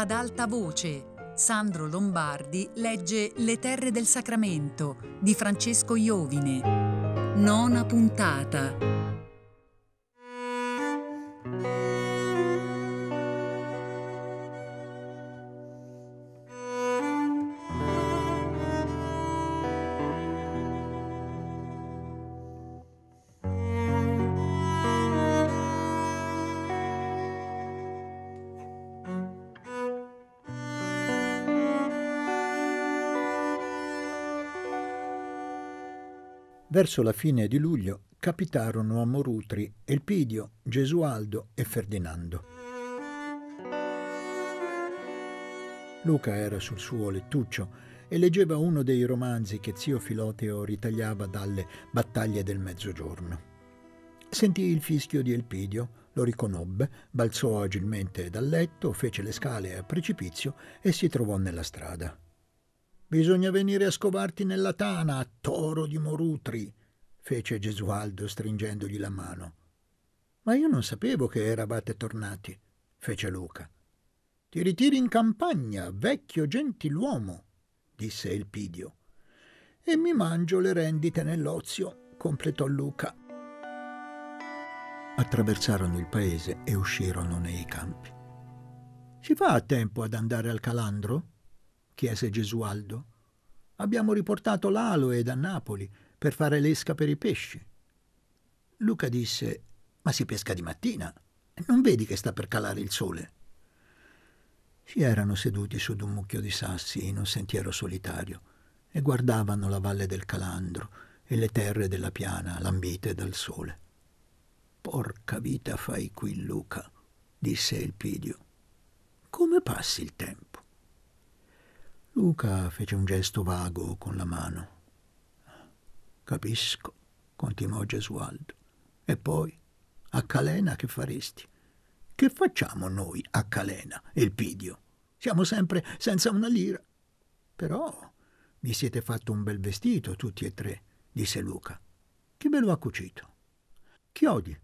ad alta voce. Sandro Lombardi legge Le terre del Sacramento di Francesco Iovine. Nona puntata. Verso la fine di luglio capitarono a Morutri Elpidio, Gesualdo e Ferdinando. Luca era sul suo lettuccio e leggeva uno dei romanzi che zio Filoteo ritagliava dalle battaglie del mezzogiorno. Sentì il fischio di Elpidio, lo riconobbe, balzò agilmente dal letto, fece le scale a precipizio e si trovò nella strada. Bisogna venire a scovarti nella tana, toro di Morutri, fece Gesualdo stringendogli la mano. Ma io non sapevo che eravate tornati, fece Luca. Ti ritiri in campagna, vecchio gentiluomo, disse Elpidio. E mi mangio le rendite nell'ozio, completò Luca. Attraversarono il paese e uscirono nei campi. Si fa a tempo ad andare al calandro? chiese Gesualdo. Abbiamo riportato l'aloe da Napoli per fare l'esca per i pesci. Luca disse: Ma si pesca di mattina. Non vedi che sta per calare il sole? Si erano seduti su d'un mucchio di sassi in un sentiero solitario e guardavano la valle del Calandro e le terre della piana lambite dal sole. Porca vita fai qui, Luca, disse Elpidio. Come passi il tempo? Luca fece un gesto vago con la mano. Capisco, continuò Gesualdo. E poi, a Calena che faresti? Che facciamo noi a Calena, Elpidio? Siamo sempre senza una lira. Però vi siete fatto un bel vestito tutti e tre, disse Luca. Chi ve lo ha cucito? Chiodi.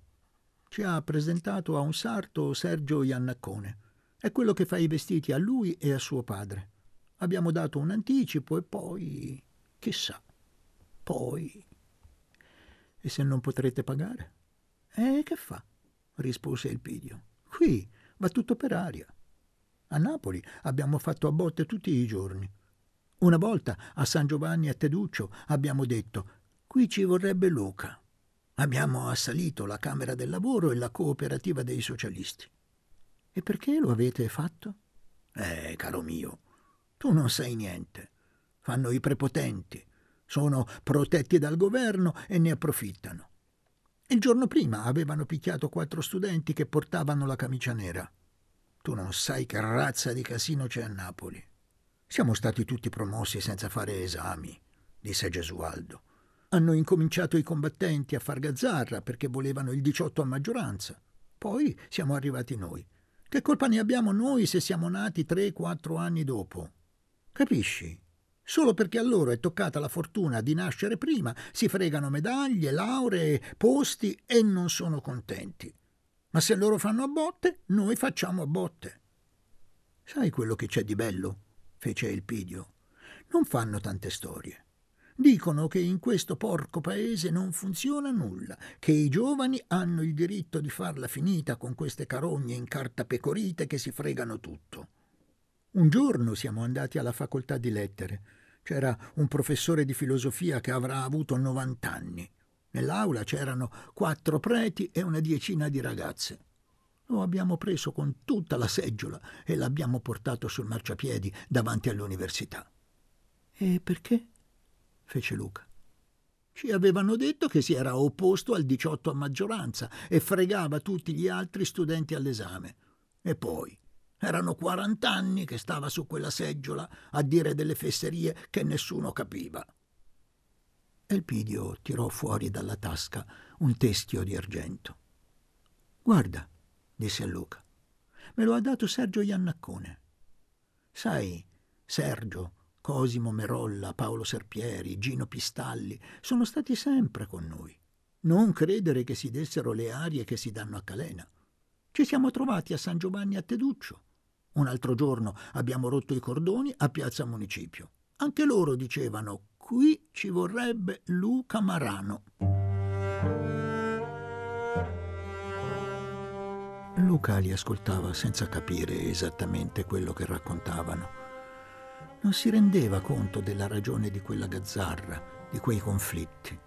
Ci ha presentato a un sarto Sergio Iannaccone. È quello che fa i vestiti a lui e a suo padre. Abbiamo dato un anticipo e poi, chissà, poi... E se non potrete pagare? Eh, che fa? rispose Elpidio. Qui va tutto per aria. A Napoli abbiamo fatto a botte tutti i giorni. Una volta a San Giovanni a Teduccio abbiamo detto qui ci vorrebbe Luca. Abbiamo assalito la Camera del Lavoro e la cooperativa dei socialisti. E perché lo avete fatto? Eh, caro mio, tu non sai niente. Fanno i prepotenti. Sono protetti dal governo e ne approfittano. Il giorno prima avevano picchiato quattro studenti che portavano la camicia nera. Tu non sai che razza di casino c'è a Napoli. Siamo stati tutti promossi senza fare esami, disse Gesualdo. Hanno incominciato i combattenti a far gazzarra perché volevano il 18 a maggioranza. Poi siamo arrivati noi. Che colpa ne abbiamo noi se siamo nati tre, quattro anni dopo? Capisci? Solo perché a loro è toccata la fortuna di nascere prima, si fregano medaglie, lauree, posti e non sono contenti. Ma se loro fanno a botte, noi facciamo a botte. Sai quello che c'è di bello? fece Elpidio. Non fanno tante storie. Dicono che in questo porco paese non funziona nulla, che i giovani hanno il diritto di farla finita con queste carogne in carta pecorite che si fregano tutto. Un giorno siamo andati alla facoltà di lettere. C'era un professore di filosofia che avrà avuto 90 anni. Nell'aula c'erano quattro preti e una decina di ragazze. Lo abbiamo preso con tutta la seggiola e l'abbiamo portato sul marciapiedi davanti all'università. E perché? fece Luca. Ci avevano detto che si era opposto al 18 a maggioranza e fregava tutti gli altri studenti all'esame. E poi erano quarant'anni che stava su quella seggiola a dire delle fesserie che nessuno capiva. Elpidio tirò fuori dalla tasca un teschio di argento. Guarda, disse a Luca, me lo ha dato Sergio Iannaccone. Sai, Sergio, Cosimo Merolla, Paolo Serpieri, Gino Pistalli sono stati sempre con noi. Non credere che si dessero le arie che si danno a Calena. Ci siamo trovati a San Giovanni a Teduccio Un altro giorno abbiamo rotto i cordoni a Piazza Municipio. Anche loro dicevano qui ci vorrebbe Luca Marano. Luca li ascoltava senza capire esattamente quello che raccontavano. Non si rendeva conto della ragione di quella gazzarra, di quei conflitti,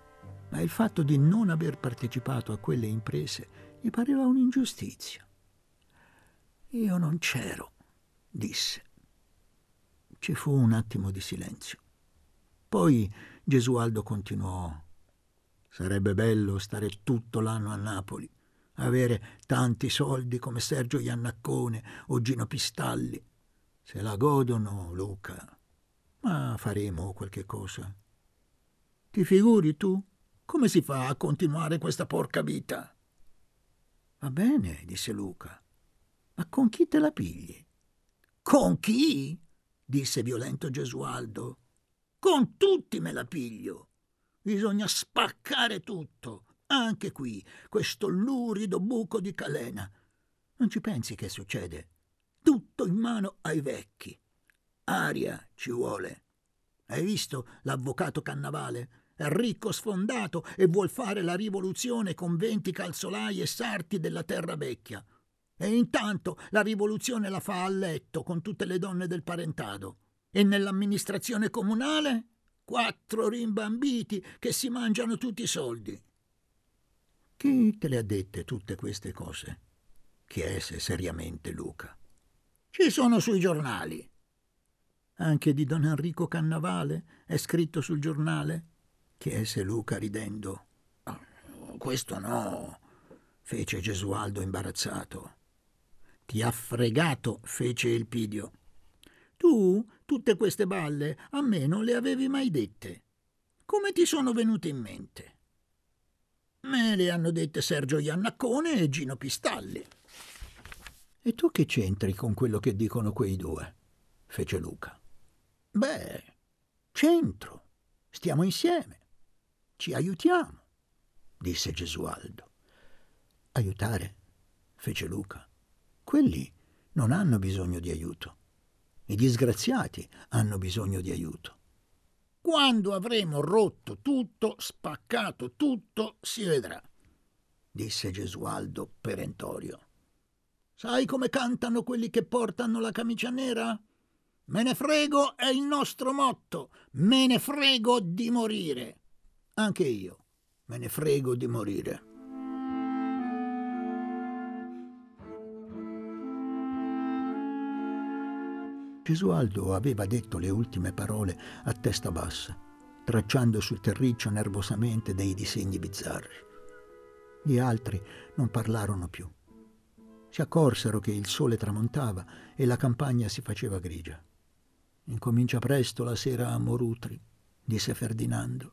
ma il fatto di non aver partecipato a quelle imprese gli pareva un'ingiustizia. Io non c'ero, disse. Ci fu un attimo di silenzio. Poi Gesualdo continuò. Sarebbe bello stare tutto l'anno a Napoli avere tanti soldi come Sergio Iannaccone o Gino Pistalli. Se la godono, Luca. Ma faremo qualche cosa. Ti figuri tu? Come si fa a continuare questa porca vita? Va bene, disse Luca. Ma con chi te la pigli? Con chi? disse violento Gesualdo. Con tutti me la piglio. Bisogna spaccare tutto anche qui, questo lurido buco di calena. Non ci pensi che succede? Tutto in mano ai vecchi. Aria ci vuole. Hai visto l'avvocato Cannavale? È ricco sfondato e vuol fare la rivoluzione con venti calzolai e sarti della terra vecchia. E intanto la rivoluzione la fa a letto con tutte le donne del parentado. E nell'amministrazione comunale? Quattro rimbambiti che si mangiano tutti i soldi. Chi te le ha dette tutte queste cose? chiese seriamente Luca. Ci sono sui giornali. Anche di Don Enrico Cannavale è scritto sul giornale? chiese Luca ridendo. Oh, questo no, fece Gesualdo imbarazzato. Ti ha fregato, fece il Pidio. Tu tutte queste balle a me non le avevi mai dette. Come ti sono venute in mente? Me le hanno dette Sergio Iannaccone e Gino Pistalli. E tu che c'entri con quello che dicono quei due? fece Luca. Beh, c'entro. Stiamo insieme. Ci aiutiamo, disse Gesualdo. Aiutare? fece Luca. Quelli non hanno bisogno di aiuto. I disgraziati hanno bisogno di aiuto. Quando avremo rotto tutto, spaccato tutto, si vedrà, disse Gesualdo perentorio. Sai come cantano quelli che portano la camicia nera? Me ne frego è il nostro motto, me ne frego di morire. Anche io me ne frego di morire. Gesualdo aveva detto le ultime parole a testa bassa, tracciando sul terriccio nervosamente dei disegni bizzarri. Gli altri non parlarono più. Si accorsero che il sole tramontava e la campagna si faceva grigia. Incomincia presto la sera a Morutri, disse Ferdinando.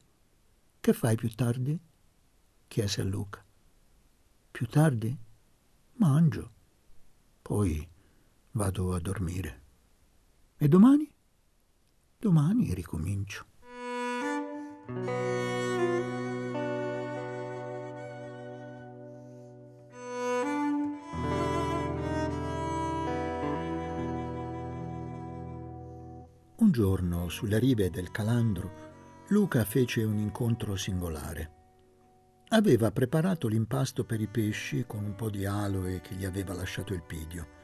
Che fai più tardi? chiese a Luca. Più tardi? Mangio. Poi vado a dormire. E domani? Domani ricomincio. Un giorno, sulle rive del Calandro, Luca fece un incontro singolare. Aveva preparato l'impasto per i pesci con un po' di aloe che gli aveva lasciato il pidio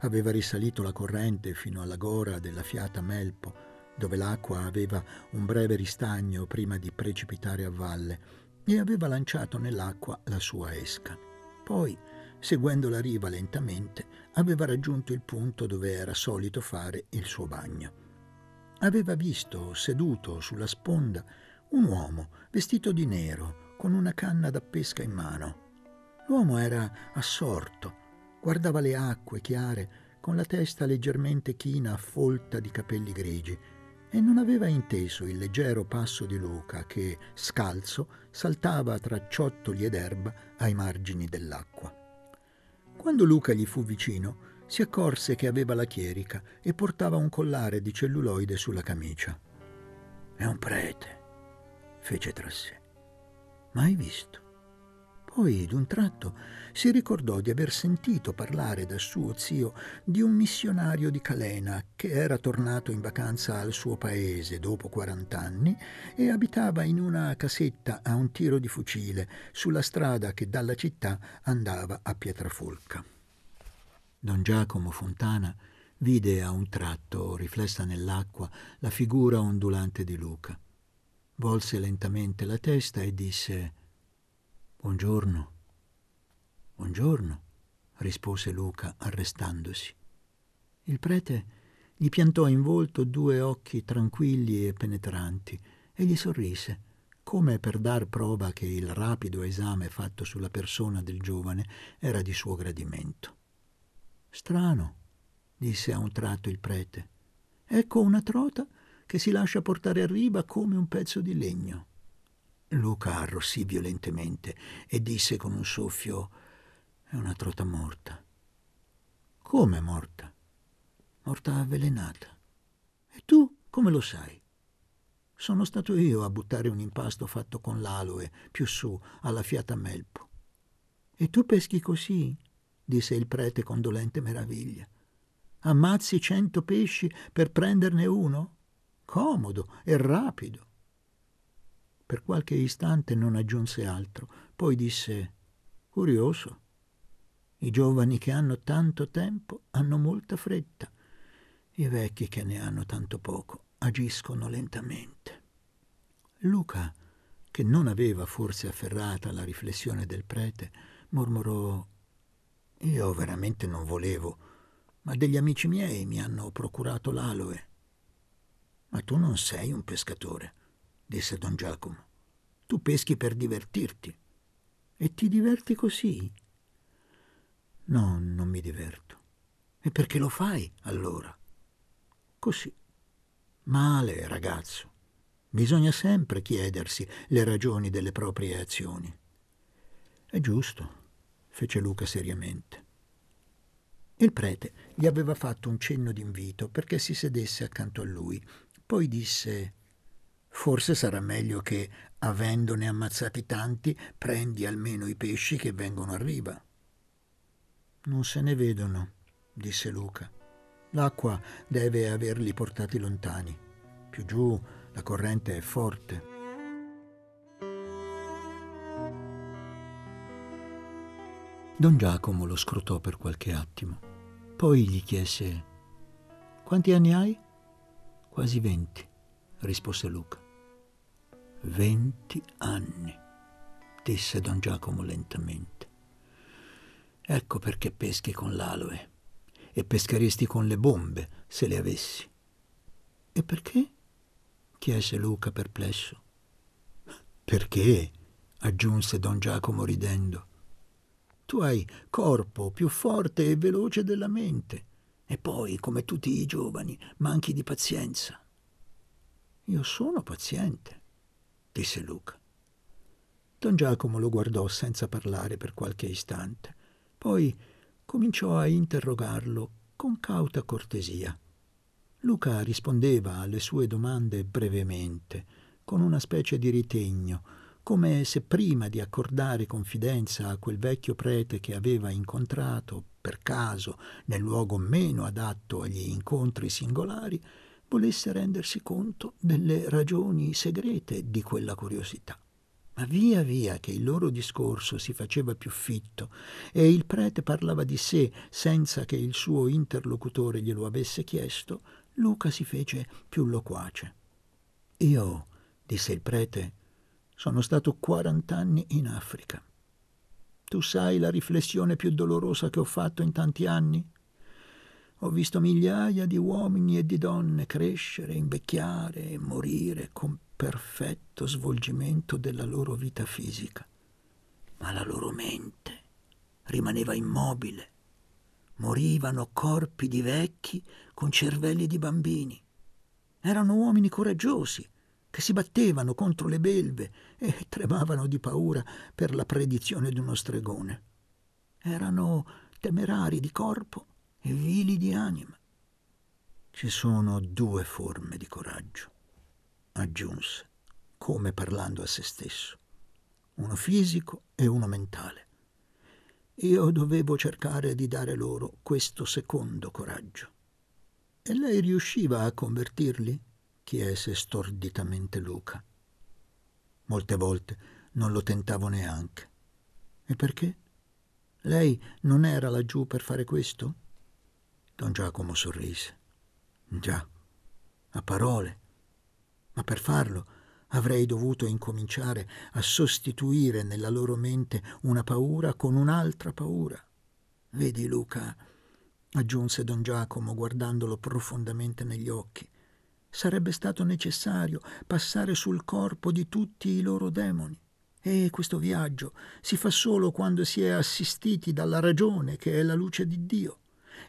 aveva risalito la corrente fino alla gora della fiata Melpo, dove l'acqua aveva un breve ristagno prima di precipitare a valle, e aveva lanciato nell'acqua la sua esca. Poi, seguendo la riva lentamente, aveva raggiunto il punto dove era solito fare il suo bagno. Aveva visto, seduto sulla sponda, un uomo vestito di nero, con una canna da pesca in mano. L'uomo era assorto, Guardava le acque chiare con la testa leggermente china folta di capelli grigi e non aveva inteso il leggero passo di Luca che, scalzo, saltava tra ciottoli ed erba ai margini dell'acqua. Quando Luca gli fu vicino, si accorse che aveva la chierica e portava un collare di celluloide sulla camicia. È un prete, fece tra sé. Mai visto. Poi, d'un tratto, si ricordò di aver sentito parlare da suo zio di un missionario di Calena che era tornato in vacanza al suo paese dopo 40 anni e abitava in una casetta a un tiro di fucile sulla strada che dalla città andava a Pietrafolca. Don Giacomo Fontana vide a un tratto, riflessa nell'acqua, la figura ondulante di Luca. Volse lentamente la testa e disse Buongiorno. Buongiorno, rispose Luca arrestandosi. Il prete gli piantò in volto due occhi tranquilli e penetranti e gli sorrise, come per dar prova che il rapido esame fatto sulla persona del giovane era di suo gradimento. Strano, disse a un tratto il prete. Ecco una trota che si lascia portare a riva come un pezzo di legno. Luca arrossì violentemente e disse con un soffio è una trota morta. Come morta? Morta avvelenata. E tu come lo sai? Sono stato io a buttare un impasto fatto con l'aloe più su alla fiata melpo. E tu peschi così? disse il prete con dolente meraviglia. Ammazzi cento pesci per prenderne uno? Comodo e rapido. Per qualche istante non aggiunse altro, poi disse Curioso. I giovani che hanno tanto tempo hanno molta fretta. I vecchi che ne hanno tanto poco agiscono lentamente. Luca, che non aveva forse afferrata la riflessione del prete, mormorò Io veramente non volevo, ma degli amici miei mi hanno procurato l'aloe. Ma tu non sei un pescatore disse don Giacomo. Tu peschi per divertirti. E ti diverti così? No, non mi diverto. E perché lo fai allora? Così. Male, ragazzo. Bisogna sempre chiedersi le ragioni delle proprie azioni. È giusto, fece Luca seriamente. Il prete gli aveva fatto un cenno d'invito perché si sedesse accanto a lui. Poi disse Forse sarà meglio che, avendone ammazzati tanti, prendi almeno i pesci che vengono a riva. Non se ne vedono, disse Luca. L'acqua deve averli portati lontani. Più giù la corrente è forte. Don Giacomo lo scrutò per qualche attimo. Poi gli chiese: Quanti anni hai? Quasi venti, rispose Luca. Venti anni, disse don Giacomo lentamente. Ecco perché peschi con l'aloe e pescheresti con le bombe se le avessi. E perché? chiese Luca perplesso. Perché? aggiunse don Giacomo ridendo. Tu hai corpo più forte e veloce della mente e poi, come tutti i giovani, manchi di pazienza. Io sono paziente, disse Luca. Don Giacomo lo guardò senza parlare per qualche istante. Poi cominciò a interrogarlo con cauta cortesia. Luca rispondeva alle sue domande brevemente, con una specie di ritegno, come se prima di accordare confidenza a quel vecchio prete che aveva incontrato, per caso, nel luogo meno adatto agli incontri singolari, volesse rendersi conto delle ragioni segrete di quella curiosità. Ma via via che il loro discorso si faceva più fitto e il prete parlava di sé senza che il suo interlocutore glielo avesse chiesto, Luca si fece più loquace. Io, disse il prete, sono stato quarant'anni in Africa. Tu sai la riflessione più dolorosa che ho fatto in tanti anni? Ho visto migliaia di uomini e di donne crescere, invecchiare e morire con perfetto svolgimento della loro vita fisica, ma la loro mente rimaneva immobile. Morivano corpi di vecchi con cervelli di bambini. Erano uomini coraggiosi che si battevano contro le belve e tremavano di paura per la predizione di uno stregone. Erano temerari di corpo e vili di anima. Ci sono due forme di coraggio, aggiunse, come parlando a se stesso. uno fisico e uno mentale. Io dovevo cercare di dare loro questo secondo coraggio. E lei riusciva a convertirli? chiese storditamente Luca. Molte volte non lo tentavo neanche. E perché? Lei non era laggiù per fare questo? Don Giacomo sorrise. Già, a parole. Ma per farlo avrei dovuto incominciare a sostituire nella loro mente una paura con un'altra paura. Vedi, Luca, aggiunse don Giacomo guardandolo profondamente negli occhi, sarebbe stato necessario passare sul corpo di tutti i loro demoni. E questo viaggio si fa solo quando si è assistiti dalla ragione, che è la luce di Dio.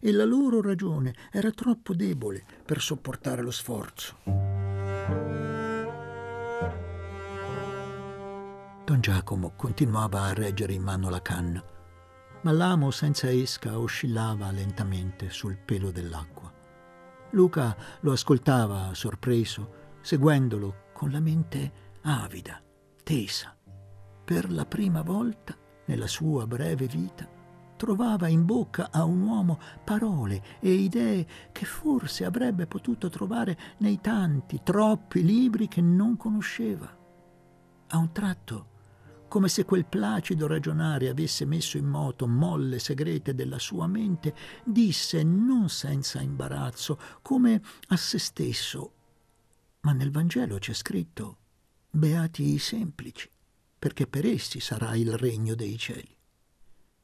E la loro ragione era troppo debole per sopportare lo sforzo. Don Giacomo continuava a reggere in mano la canna, ma l'amo senza esca oscillava lentamente sul pelo dell'acqua. Luca lo ascoltava sorpreso, seguendolo con la mente avida, tesa. Per la prima volta nella sua breve vita trovava in bocca a un uomo parole e idee che forse avrebbe potuto trovare nei tanti, troppi libri che non conosceva. A un tratto come se quel placido ragionare avesse messo in moto molle segrete della sua mente, disse non senza imbarazzo, come a se stesso, ma nel Vangelo c'è scritto, beati i semplici, perché per essi sarà il regno dei cieli.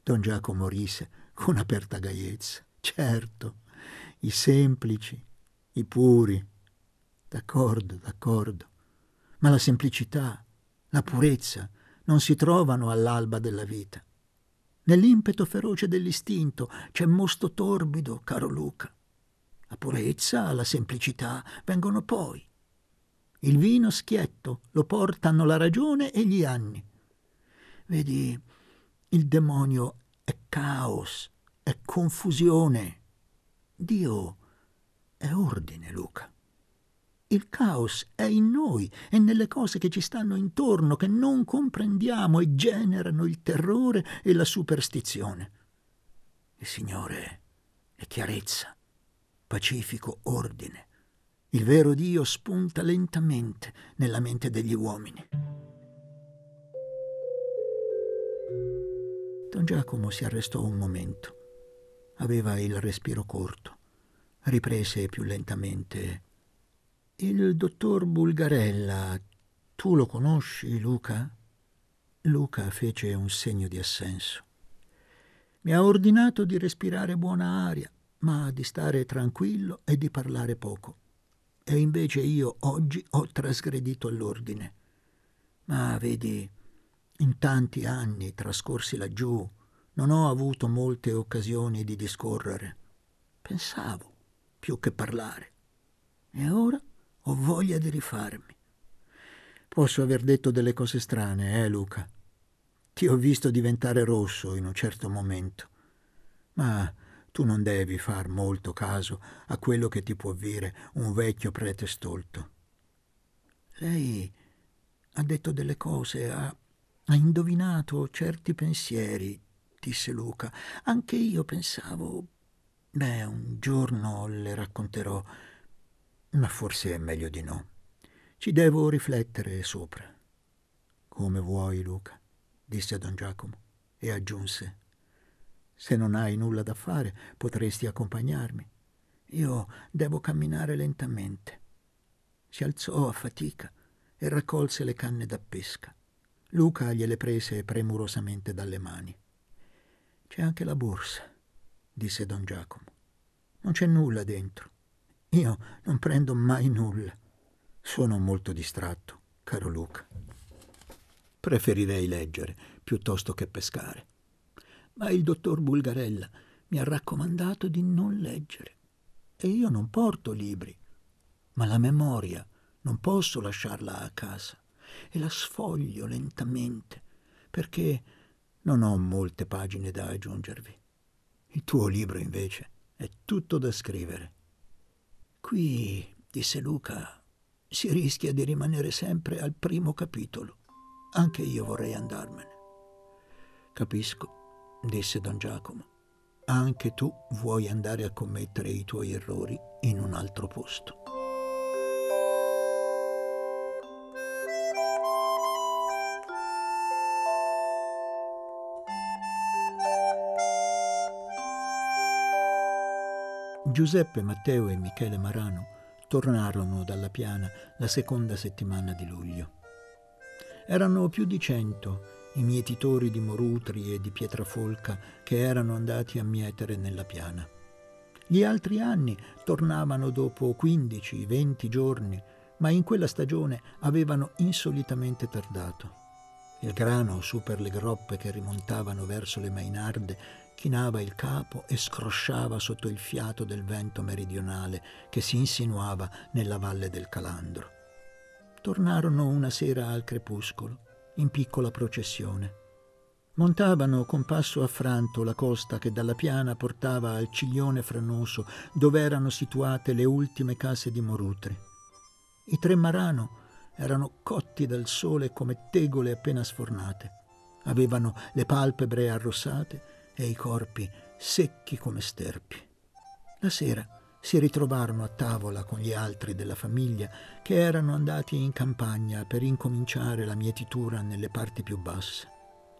Don Giacomo rise con aperta gaiezza. Certo, i semplici, i puri. D'accordo, d'accordo. Ma la semplicità, la purezza, non si trovano all'alba della vita. Nell'impeto feroce dell'istinto c'è mosto torbido, caro Luca. La purezza, la semplicità vengono poi. Il vino schietto lo portano la ragione e gli anni. Vedi, il demonio è caos, è confusione. Dio è ordine, Luca. Il caos è in noi e nelle cose che ci stanno intorno, che non comprendiamo e generano il terrore e la superstizione. Il Signore è chiarezza, pacifico ordine. Il vero Dio spunta lentamente nella mente degli uomini. Don Giacomo si arrestò un momento. Aveva il respiro corto. Riprese più lentamente il dottor Bulgarella, tu lo conosci, Luca? Luca fece un segno di assenso. Mi ha ordinato di respirare buona aria, ma di stare tranquillo e di parlare poco. E invece io oggi ho trasgredito all'ordine. Ma vedi, in tanti anni trascorsi laggiù, non ho avuto molte occasioni di discorrere. Pensavo più che parlare. E ora ho voglia di rifarmi. Posso aver detto delle cose strane, eh, Luca? Ti ho visto diventare rosso in un certo momento. Ma tu non devi far molto caso a quello che ti può dire un vecchio prete stolto. Lei ha detto delle cose, ha, ha indovinato certi pensieri, disse Luca. Anche io pensavo, beh, un giorno le racconterò ma forse è meglio di no. Ci devo riflettere sopra. Come vuoi, Luca, disse don Giacomo e aggiunse. Se non hai nulla da fare, potresti accompagnarmi. Io devo camminare lentamente. Si alzò a fatica e raccolse le canne da pesca. Luca gliele prese premurosamente dalle mani. C'è anche la borsa, disse don Giacomo. Non c'è nulla dentro. Io non prendo mai nulla. Sono molto distratto, caro Luca. Preferirei leggere piuttosto che pescare. Ma il dottor Bulgarella mi ha raccomandato di non leggere. E io non porto libri. Ma la memoria non posso lasciarla a casa. E la sfoglio lentamente, perché non ho molte pagine da aggiungervi. Il tuo libro, invece, è tutto da scrivere. Qui, disse Luca, si rischia di rimanere sempre al primo capitolo. anche io vorrei andarmene. Capisco, disse don Giacomo. Anche tu vuoi andare a commettere i tuoi errori in un altro posto. Giuseppe, Matteo e Michele Marano tornarono dalla piana la seconda settimana di luglio. Erano più di cento i mietitori di morutri e di pietrafolca che erano andati a mietere nella piana. Gli altri anni tornavano dopo 15-20 giorni, ma in quella stagione avevano insolitamente tardato. Il grano su per le groppe che rimontavano verso le Mainarde chinava il capo e scrosciava sotto il fiato del vento meridionale che si insinuava nella valle del Calandro. Tornarono una sera al crepuscolo, in piccola processione. Montavano con passo affranto la costa che dalla piana portava al ciglione franoso dove erano situate le ultime case di Morutri. I tre Marano erano cotti dal sole come tegole appena sfornate. Avevano le palpebre arrossate e i corpi secchi come sterpi. La sera si ritrovarono a tavola con gli altri della famiglia che erano andati in campagna per incominciare la mietitura nelle parti più basse.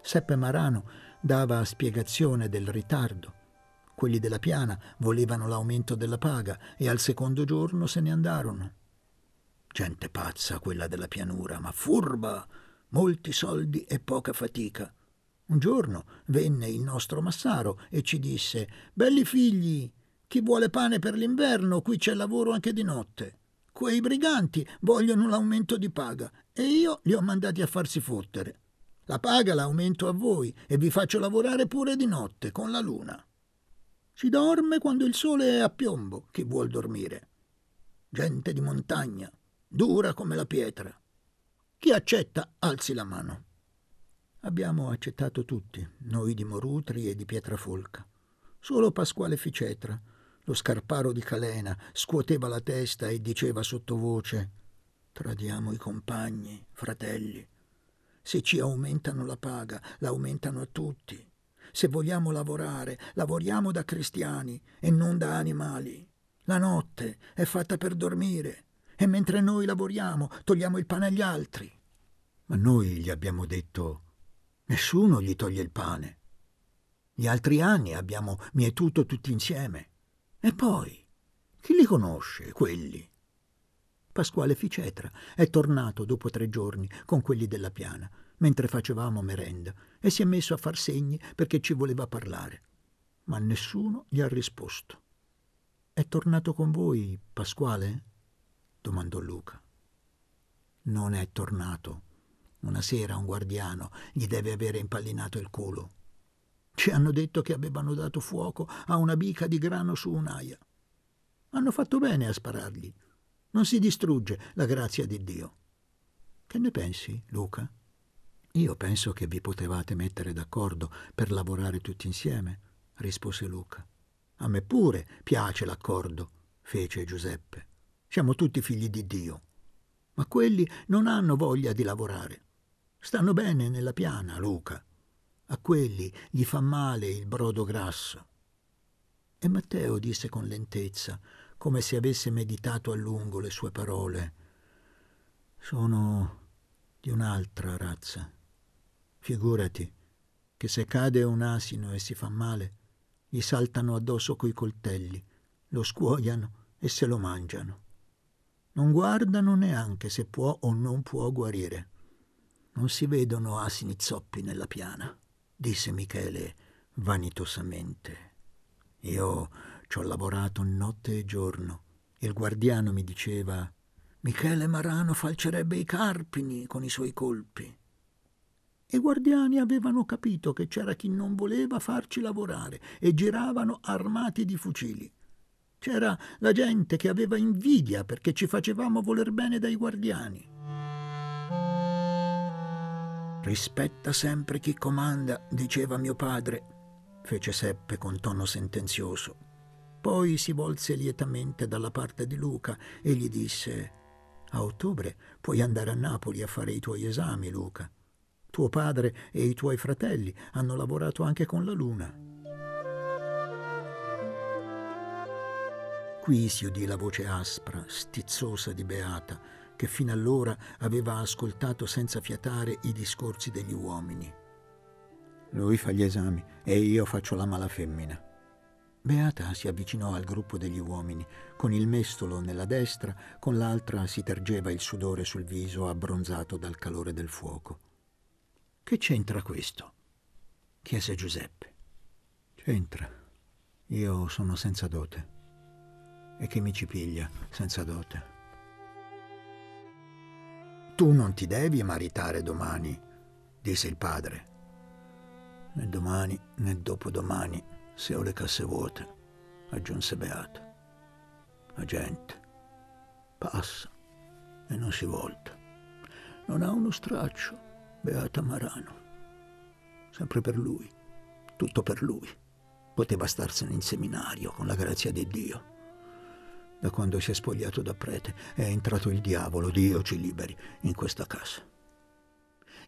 Seppe Marano dava spiegazione del ritardo. Quelli della piana volevano l'aumento della paga e al secondo giorno se ne andarono. Gente pazza quella della pianura, ma furba, molti soldi e poca fatica. Un giorno venne il nostro Massaro e ci disse Belli figli, chi vuole pane per l'inverno, qui c'è lavoro anche di notte. Quei briganti vogliono l'aumento di paga e io li ho mandati a farsi fottere. La paga l'aumento a voi e vi faccio lavorare pure di notte con la luna. Si dorme quando il sole è a piombo, chi vuol dormire. Gente di montagna, dura come la pietra. Chi accetta alzi la mano. Abbiamo accettato tutti, noi di Morutri e di Pietrafolca. Solo Pasquale Ficetra, lo scarparo di Calena, scuoteva la testa e diceva sottovoce Tradiamo i compagni, fratelli. Se ci aumentano la paga, l'aumentano a tutti. Se vogliamo lavorare, lavoriamo da cristiani e non da animali. La notte è fatta per dormire e mentre noi lavoriamo togliamo il pane agli altri. Ma noi gli abbiamo detto Nessuno gli toglie il pane. Gli altri anni abbiamo mietuto tutti insieme. E poi, chi li conosce, quelli? Pasquale Ficetra è tornato dopo tre giorni con quelli della piana, mentre facevamo merenda, e si è messo a far segni perché ci voleva parlare. Ma nessuno gli ha risposto. È tornato con voi, Pasquale? domandò Luca. Non è tornato, una sera un guardiano gli deve avere impallinato il culo. Ci hanno detto che avevano dato fuoco a una bica di grano su un'aia. Hanno fatto bene a sparargli. Non si distrugge la grazia di Dio. Che ne pensi, Luca? Io penso che vi potevate mettere d'accordo per lavorare tutti insieme, rispose Luca. A me pure piace l'accordo, fece Giuseppe. Siamo tutti figli di Dio. Ma quelli non hanno voglia di lavorare. Stanno bene nella piana, Luca. A quelli gli fa male il brodo grasso. E Matteo disse con lentezza, come se avesse meditato a lungo le sue parole. Sono di un'altra razza. Figurati che se cade un asino e si fa male, gli saltano addosso coi coltelli, lo scuoiano e se lo mangiano. Non guardano neanche se può o non può guarire. Non si vedono asini zoppi nella piana, disse Michele vanitosamente. Io ci ho lavorato notte e giorno. Il guardiano mi diceva Michele Marano falcerebbe i carpini con i suoi colpi. I guardiani avevano capito che c'era chi non voleva farci lavorare e giravano armati di fucili. C'era la gente che aveva invidia perché ci facevamo voler bene dai guardiani. Rispetta sempre chi comanda, diceva mio padre, fece Seppe con tono sentenzioso. Poi si volse lietamente dalla parte di Luca e gli disse A ottobre puoi andare a Napoli a fare i tuoi esami, Luca. Tuo padre e i tuoi fratelli hanno lavorato anche con la luna. Qui si udì la voce aspra, stizzosa di Beata, che fino allora aveva ascoltato senza fiatare i discorsi degli uomini. Lui fa gli esami e io faccio la mala femmina. Beata si avvicinò al gruppo degli uomini. Con il mestolo nella destra, con l'altra si tergeva il sudore sul viso abbronzato dal calore del fuoco. Che c'entra questo? chiese Giuseppe. C'entra. Io sono senza dote. E chi mi ci piglia senza dote? Tu non ti devi maritare domani, disse il padre. Né domani né dopodomani, se ho le casse vuote, aggiunse Beata. La gente passa e non si volta. Non ha uno straccio, Beata Marano. Sempre per lui, tutto per lui. Poteva starsene in seminario con la grazia di Dio. Da quando si è spogliato da prete è entrato il diavolo, Dio ci liberi, in questa casa.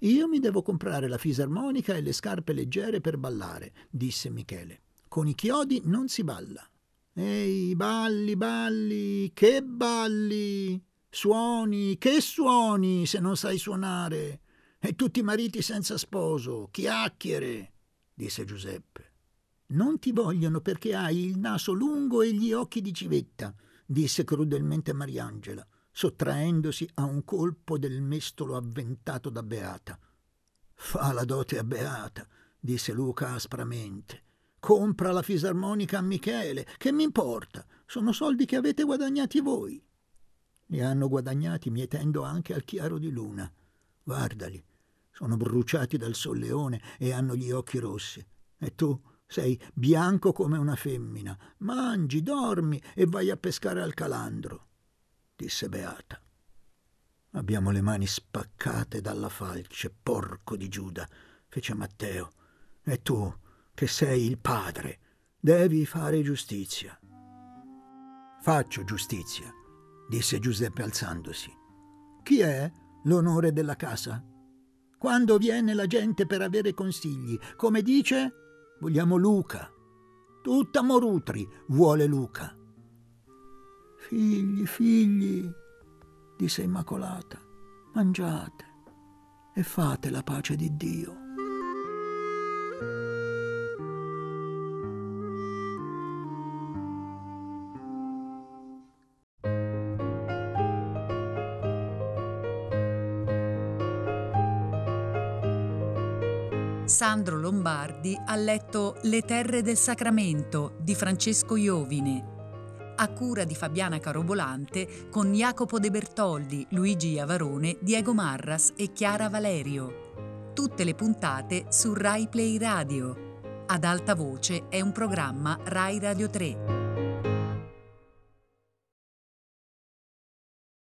Io mi devo comprare la fisarmonica e le scarpe leggere per ballare, disse Michele. Con i chiodi non si balla. Ehi, balli, balli, che balli! Suoni, che suoni se non sai suonare! E tutti i mariti senza sposo, chiacchiere, disse Giuseppe. Non ti vogliono perché hai il naso lungo e gli occhi di civetta, disse crudelmente Mariangela, sottraendosi a un colpo del mestolo avventato da Beata. Fa la dote a Beata, disse Luca aspramente. Compra la fisarmonica a Michele, che mi importa? Sono soldi che avete guadagnati voi. Li hanno guadagnati mietendo anche al chiaro di luna. Guardali, sono bruciati dal solleone e hanno gli occhi rossi. E tu sei bianco come una femmina. Mangi, dormi e vai a pescare al calandro, disse Beata. Abbiamo le mani spaccate dalla falce, porco di Giuda, fece Matteo. E tu, che sei il padre, devi fare giustizia. Faccio giustizia, disse Giuseppe alzandosi. Chi è l'onore della casa? Quando viene la gente per avere consigli, come dice, Vogliamo Luca. Tutta Morutri vuole Luca. Figli, figli, disse Immacolata, mangiate e fate la pace di Dio. Sandro Lombardi ha letto Le terre del Sacramento di Francesco Iovine, a cura di Fabiana Carobolante con Jacopo De Bertoldi, Luigi Iavarone, Diego Marras e Chiara Valerio. Tutte le puntate su Rai Play Radio. Ad alta voce è un programma Rai Radio 3.